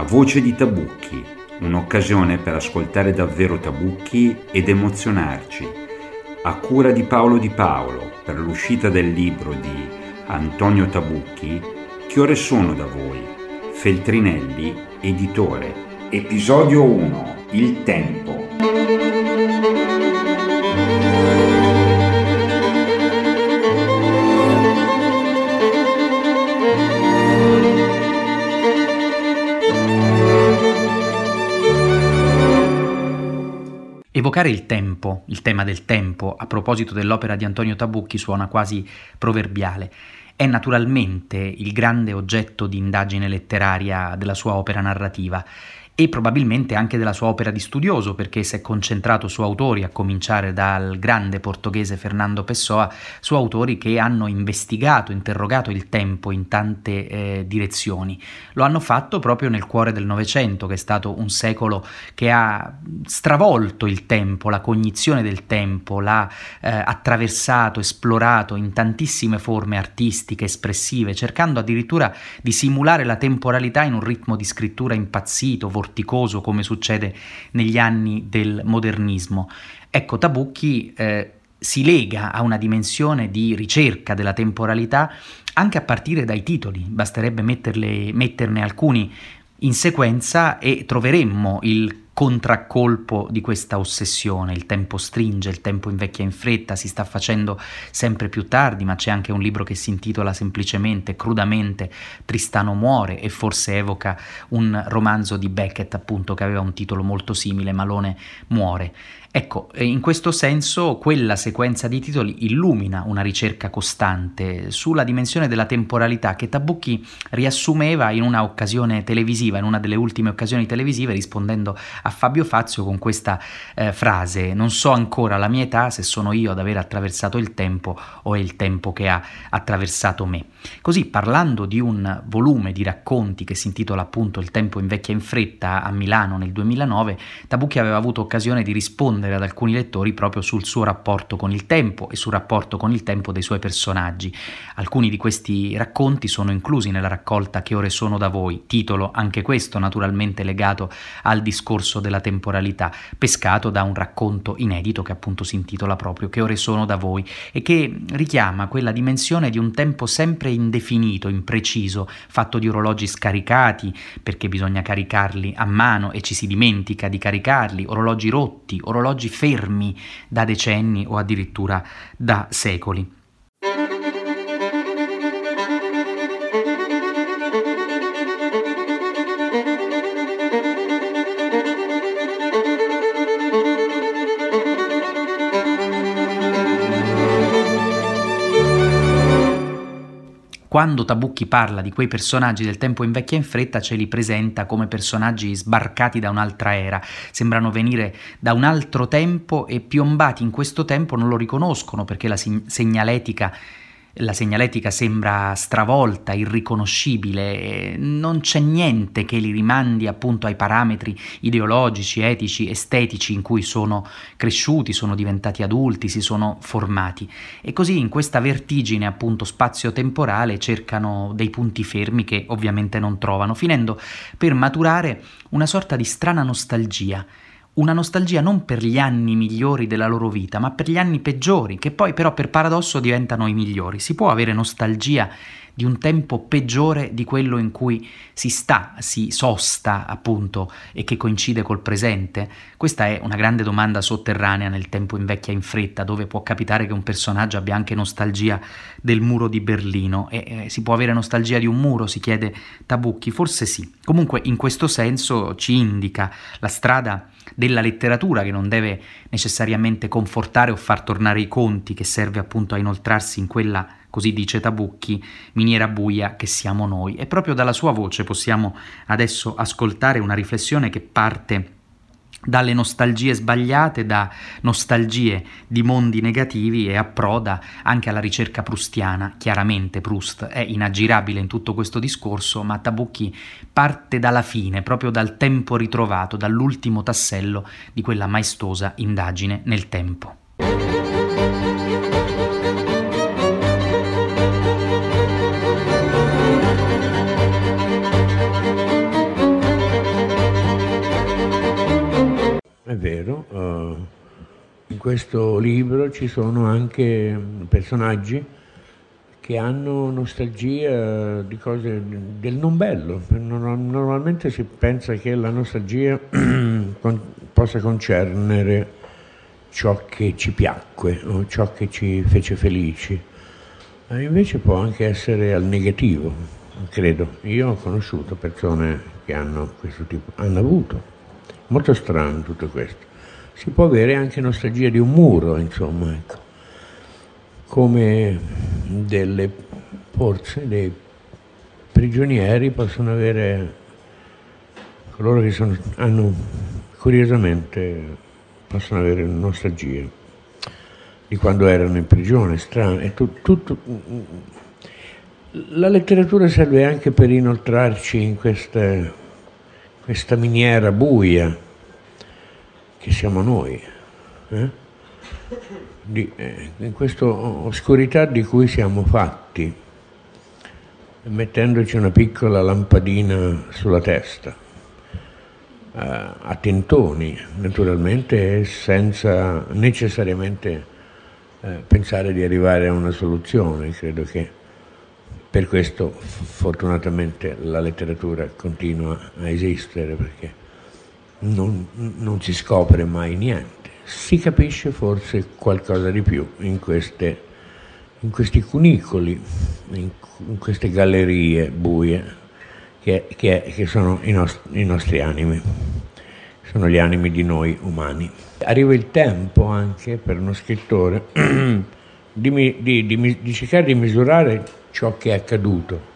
La voce di Tabucchi, un'occasione per ascoltare davvero Tabucchi ed emozionarci. A cura di Paolo Di Paolo, per l'uscita del libro di Antonio Tabucchi, Che ore sono da voi? Feltrinelli, editore. Episodio 1. Il tempo. Evocare il tempo, il tema del tempo, a proposito dell'opera di Antonio Tabucchi suona quasi proverbiale. È naturalmente il grande oggetto di indagine letteraria della sua opera narrativa e probabilmente anche della sua opera di studioso, perché si è concentrato su autori, a cominciare dal grande portoghese Fernando Pessoa, su autori che hanno investigato, interrogato il tempo in tante eh, direzioni. Lo hanno fatto proprio nel cuore del Novecento, che è stato un secolo che ha stravolto il tempo, la cognizione del tempo, l'ha eh, attraversato, esplorato in tantissime forme artistiche, espressive, cercando addirittura di simulare la temporalità in un ritmo di scrittura impazzito, vorticoso, vorticoso come succede negli anni del modernismo. Ecco, Tabucchi eh, si lega a una dimensione di ricerca della temporalità anche a partire dai titoli, basterebbe metterle, metterne alcuni in sequenza e troveremmo il contraccolpo di questa ossessione. Il tempo stringe, il tempo invecchia in fretta, si sta facendo sempre più tardi, ma c'è anche un libro che si intitola semplicemente, crudamente, Tristano muore e forse evoca un romanzo di Beckett appunto che aveva un titolo molto simile, Malone muore. Ecco, in questo senso quella sequenza di titoli illumina una ricerca costante sulla dimensione della temporalità che Tabucchi riassumeva in una occasione televisiva, in una delle ultime occasioni televisive, rispondendo a Fabio Fazio con questa eh, frase: Non so ancora la mia età se sono io ad aver attraversato il tempo o è il tempo che ha attraversato me. Così, parlando di un volume di racconti che si intitola appunto Il tempo invecchia in fretta a Milano nel 2009, Tabucchi aveva avuto occasione di rispondere ad alcuni lettori proprio sul suo rapporto con il tempo e sul rapporto con il tempo dei suoi personaggi. Alcuni di questi racconti sono inclusi nella raccolta Che ore sono da voi, titolo anche questo naturalmente legato al discorso della temporalità, pescato da un racconto inedito che appunto si intitola proprio Che ore sono da voi e che richiama quella dimensione di un tempo sempre indefinito, impreciso, fatto di orologi scaricati, perché bisogna caricarli a mano e ci si dimentica di caricarli, orologi rotti, orologi fermi da decenni o addirittura da secoli. Quando Tabucchi parla di quei personaggi del tempo invecchia in fretta, ce li presenta come personaggi sbarcati da un'altra era, sembrano venire da un altro tempo e piombati in questo tempo non lo riconoscono perché la segnaletica la segnaletica sembra stravolta, irriconoscibile, non c'è niente che li rimandi appunto ai parametri ideologici, etici, estetici in cui sono cresciuti, sono diventati adulti, si sono formati. E così in questa vertigine appunto spazio-temporale cercano dei punti fermi che ovviamente non trovano, finendo per maturare una sorta di strana nostalgia una nostalgia non per gli anni migliori della loro vita, ma per gli anni peggiori, che poi però per paradosso diventano i migliori. Si può avere nostalgia di un tempo peggiore di quello in cui si sta, si sosta appunto e che coincide col presente? Questa è una grande domanda sotterranea nel tempo invecchia in fretta, dove può capitare che un personaggio abbia anche nostalgia del muro di Berlino e eh, si può avere nostalgia di un muro, si chiede Tabucchi, forse sì. Comunque in questo senso ci indica la strada della letteratura che non deve necessariamente confortare o far tornare i conti, che serve appunto a inoltrarsi in quella, così dice Tabucchi, miniera buia che siamo noi. E proprio dalla sua voce possiamo adesso ascoltare una riflessione che parte dalle nostalgie sbagliate, da nostalgie di mondi negativi e approda anche alla ricerca prustiana. Chiaramente Proust è inaggirabile in tutto questo discorso, ma Tabucchi parte dalla fine, proprio dal tempo ritrovato, dall'ultimo tassello di quella maestosa indagine nel tempo. Vero. Uh, in questo libro ci sono anche personaggi che hanno nostalgia di cose del non bello. Normalmente si pensa che la nostalgia possa concernere ciò che ci piacque o ciò che ci fece felici, ma invece può anche essere al negativo, credo. Io ho conosciuto persone che hanno questo tipo, hanno avuto. Molto strano tutto questo. Si può avere anche nostalgia di un muro, insomma, ecco. Come delle forze, dei prigionieri possono avere coloro che sono, hanno curiosamente possono avere nostalgia di quando erano in prigione, strano, e tu, tutto, la letteratura serve anche per inoltrarci in questa, questa miniera buia che siamo noi, eh? Di, eh, in questa oscurità di cui siamo fatti, mettendoci una piccola lampadina sulla testa eh, a tentoni, naturalmente, senza necessariamente eh, pensare di arrivare a una soluzione. Credo che per questo fortunatamente la letteratura continua a esistere perché non, non si scopre mai niente. Si capisce forse qualcosa di più in, queste, in questi cunicoli, in, in queste gallerie buie che, che, che sono i nostri, i nostri animi, sono gli animi di noi umani. Arriva il tempo anche per uno scrittore di, di, di, di cercare di misurare ciò che è accaduto.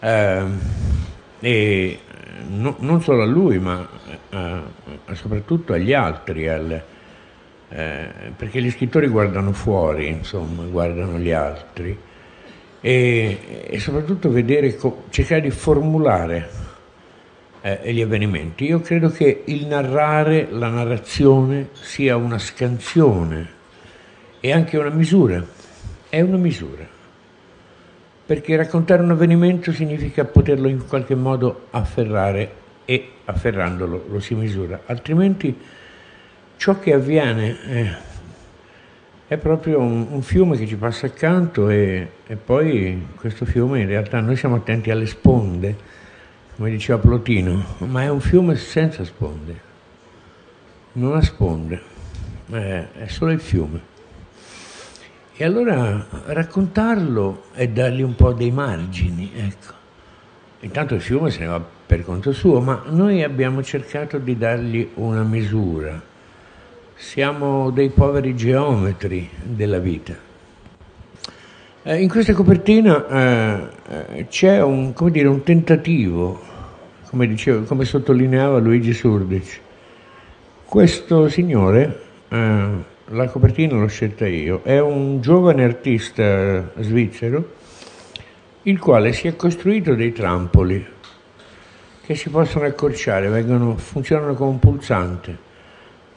Eh, e no, non solo a lui, ma eh, soprattutto agli altri, alle, eh, perché gli scrittori guardano fuori, insomma, guardano gli altri e, e soprattutto vedere, cercare di formulare eh, gli avvenimenti. Io credo che il narrare, la narrazione sia una scansione e anche una misura, è una misura, perché raccontare un avvenimento significa poterlo in qualche modo afferrare e afferrandolo lo si misura, altrimenti ciò che avviene... Eh, è proprio un, un, fiume che ci passa accanto e, e, poi questo fiume in realtà noi siamo attenti alle sponde, come diceva Plotino, ma è un fiume senza sponde, non ha sponde, è, è solo il fiume. E allora raccontarlo è dargli un po' dei margini, ecco. Intanto il fiume se ne va per conto suo, ma noi abbiamo cercato di dargli una misura siamo dei poveri geometri della vita. Eh, in questa copertina eh, eh, c'è un, dire, un tentativo, come, dicevo, come, sottolineava Luigi Surdic. Questo signore, eh, la copertina l'ho scelta io, è un giovane artista svizzero il quale si è costruito dei trampoli che si possono accorciare, vengono, funzionano come un pulsante.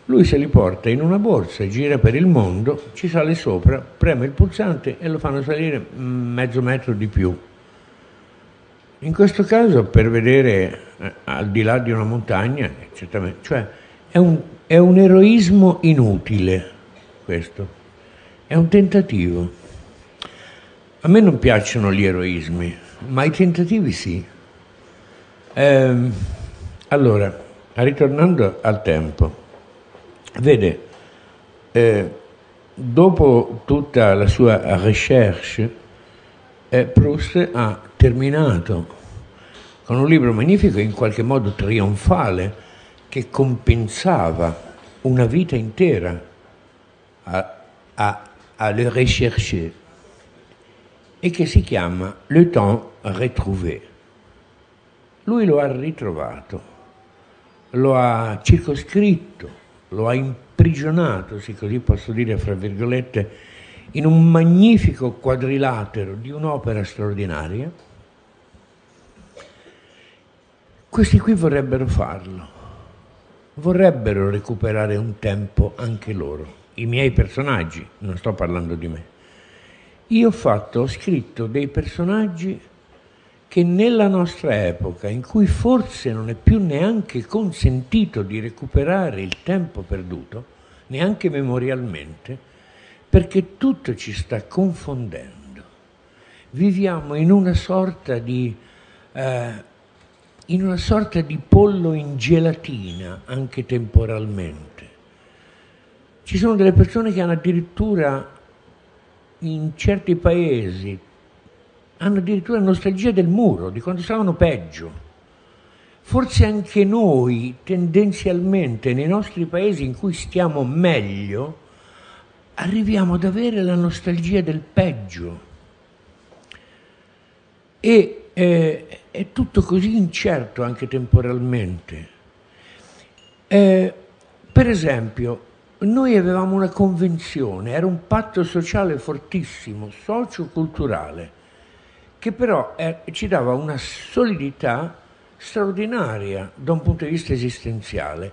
Lui se li porta in una borsa, gira per il mondo, ci sale sopra, preme il pulsante e lo fanno salire mezzo metro di più. In questo caso per vedere eh, al di là di una montagna, certamente, cioè è un, è un eroismo inutile questo, è un tentativo. A me non piacciono gli eroismi, ma i tentativi sì. Eh, allora, ritornando al tempo, Vede, eh, dopo tutta la sua recherche, eh, Proust ha terminato con un libro magnifico, in qualche modo trionfale, che compensava una vita intera a, a, a le rechercher. E che si chiama Le temps retrouvé. Lui lo ha ritrovato, lo ha circoscritto, lo ha imprigionato, se così posso dire, fra virgolette, in un magnifico quadrilatero di un'opera straordinaria, questi qui vorrebbero farlo, vorrebbero recuperare un tempo anche loro, i miei personaggi, non sto parlando di me. Io ho fatto, ho scritto dei personaggi che nella nostra epoca, in cui forse non è più neanche consentito di recuperare il tempo perduto, neanche memorialmente, perché tutto ci sta confondendo. Viviamo in una sorta di, eh, in una sorta di pollo in gelatina, anche temporalmente. Ci sono delle persone che hanno addirittura in certi paesi hanno addirittura nostalgia del muro, di quando stavano peggio. Forse anche noi, tendenzialmente, nei nostri paesi in cui stiamo meglio, arriviamo ad avere la nostalgia del peggio. E eh, è tutto così incerto anche temporalmente. Eh, per esempio, noi avevamo una convenzione, era un patto sociale fortissimo, socio-culturale, che però eh, ci dava una solidità straordinaria da un punto di vista esistenziale.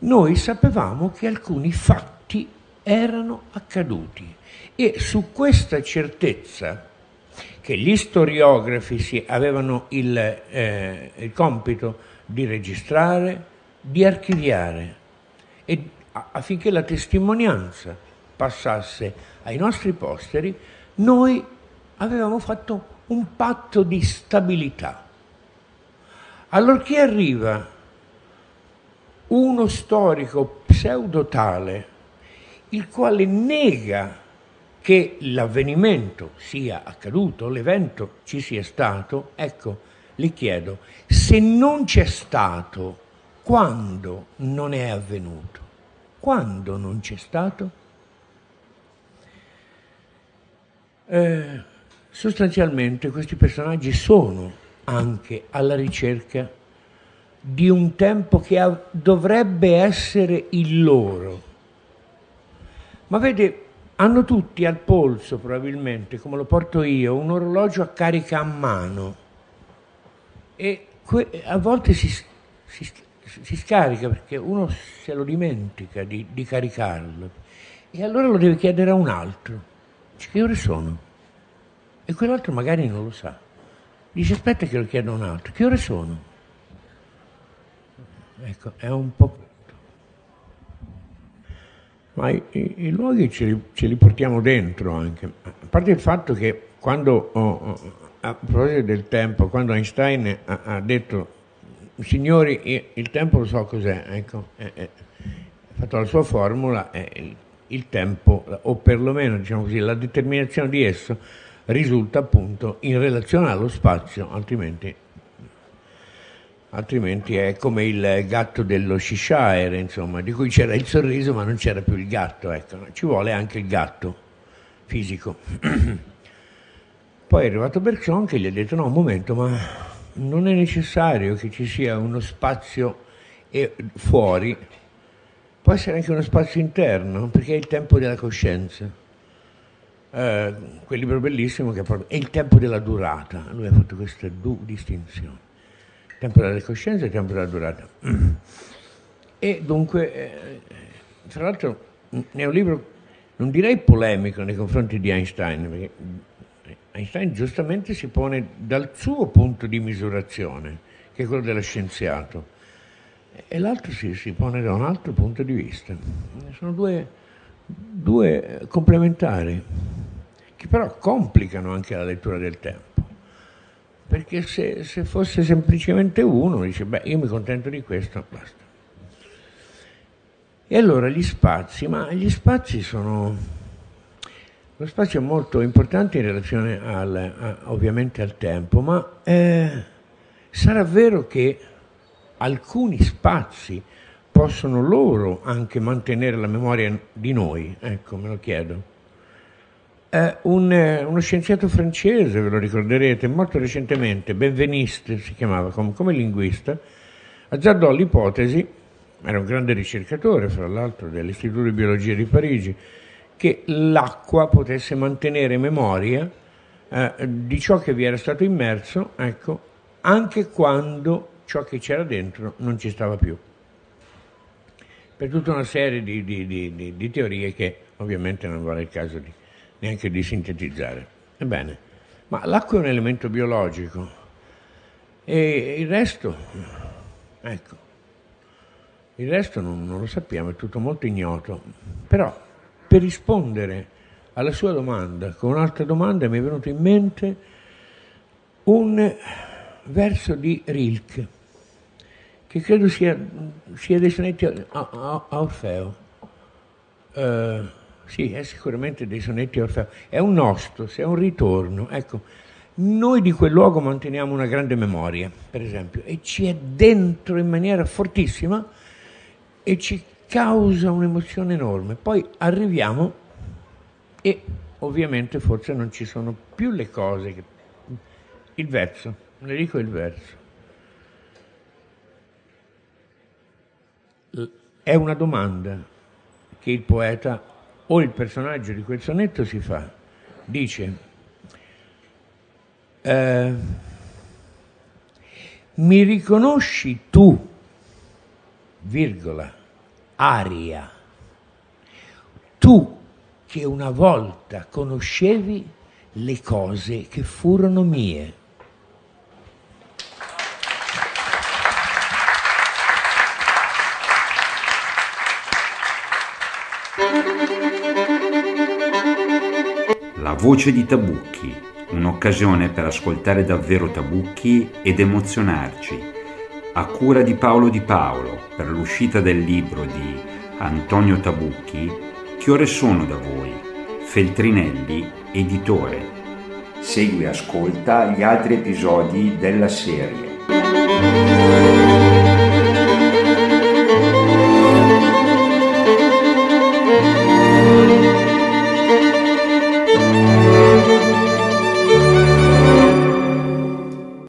Noi sapevamo che alcuni fatti erano accaduti e su questa certezza che gli storiografi avevano il, eh, il compito di registrare, di archiviare e affinché la testimonianza passasse ai nostri posteri, noi avevamo fatto un patto di stabilità. Allorché arriva uno storico pseudotale, il quale nega che l'avvenimento sia accaduto, l'evento ci sia stato, ecco, le chiedo, se non c'è stato, quando non è avvenuto? Quando non c'è stato? Eh, Sostanzialmente questi personaggi sono anche alla ricerca di un tempo che ha, dovrebbe essere il loro. Ma vede, hanno tutti al polso probabilmente, come lo porto io, un orologio a carica a mano e que- a volte si, si, si, scarica perché uno se lo dimentica di, di caricarlo e allora lo deve chiedere a un altro. Dice, che ore sono? E quell'altro magari non lo sa. Dice aspetta che lo chiedo a un altro. Che ore sono? Ecco, è un po' Ma i, i, i luoghi ce li, ce li, portiamo dentro anche. A parte il fatto che quando, oh, oh, a proposito del tempo, quando Einstein ha, ha detto signori, il tempo lo so cos'è, ecco, eh, eh, ha fatto la sua formula, eh, il, il tempo, o perlomeno diciamo così, la determinazione di esso risulta appunto in relazione allo spazio, altrimenti, altrimenti è come il gatto dello Shishire, insomma, di cui c'era il sorriso ma non c'era più il gatto, ecco, ci vuole anche il gatto fisico. Poi è arrivato Bergson che gli ha detto no, un momento, ma non è necessario che ci sia uno spazio fuori, può essere anche uno spazio interno, perché è il tempo della coscienza. Eh, quel libro bellissimo che è il tempo della durata, lui ha fatto queste due distinzioni, il tempo della coscienza e tempo della durata. E dunque, eh, tra l'altro, è un libro, non direi polemico nei confronti di Einstein, perché Einstein giustamente si pone dal suo punto di misurazione, che è quello dello scienziato, e l'altro si, si pone da un altro punto di vista. Sono due due complementari, che però complicano anche la lettura del tempo. Perché se, se fosse semplicemente uno, dice, beh, io mi contento di questo, basta. E allora gli spazi, ma gli spazi sono... Lo spazio è molto importante in relazione al, a, ovviamente al tempo, ma eh, sarà vero che alcuni spazi possono loro anche mantenere la memoria di noi? Ecco, me lo chiedo. Eh, un, eh, uno scienziato francese, ve lo ricorderete, molto recentemente, Benveniste si chiamava come, come linguista, azzardò l'ipotesi, era un grande ricercatore fra l'altro dell'Istituto di Biologia di Parigi, che l'acqua potesse mantenere memoria eh, di ciò che vi era stato immerso, ecco, anche quando ciò che c'era dentro non ci stava più per tutta una serie di, di, di, di teorie che ovviamente non vale il caso neanche di sintetizzare. Ebbene, ma l'acqua è un elemento biologico, E il resto, ecco, il resto non, non lo sappiamo, è tutto molto ignoto. Però per rispondere alla sua domanda con un'altra domanda mi è venuto in mente un verso di Rilke, che credo sia, sia dei sonetti a, a, a Orfeo. Uh, sì, è sicuramente dei sonetti a Orfeo. È un nostos, è un ritorno. Ecco, noi di quel luogo manteniamo una grande memoria, per esempio, e ci è dentro in maniera fortissima e ci causa un'emozione enorme. Poi arriviamo e ovviamente forse non ci sono più le cose. Che... Il verso, le dico il verso. È una domanda che il poeta o il personaggio di quel sonetto si fa. Dice, eh, mi riconosci tu, virgola, aria, tu che una volta conoscevi le cose che furono mie. La voce di Tabucchi, un'occasione per ascoltare davvero Tabucchi ed emozionarci, a cura di Paolo Di Paolo per l'uscita del libro di Antonio Tabucchi, Che ore sono da voi? Feltrinelli, editore. Segui e ascolta gli altri episodi della serie.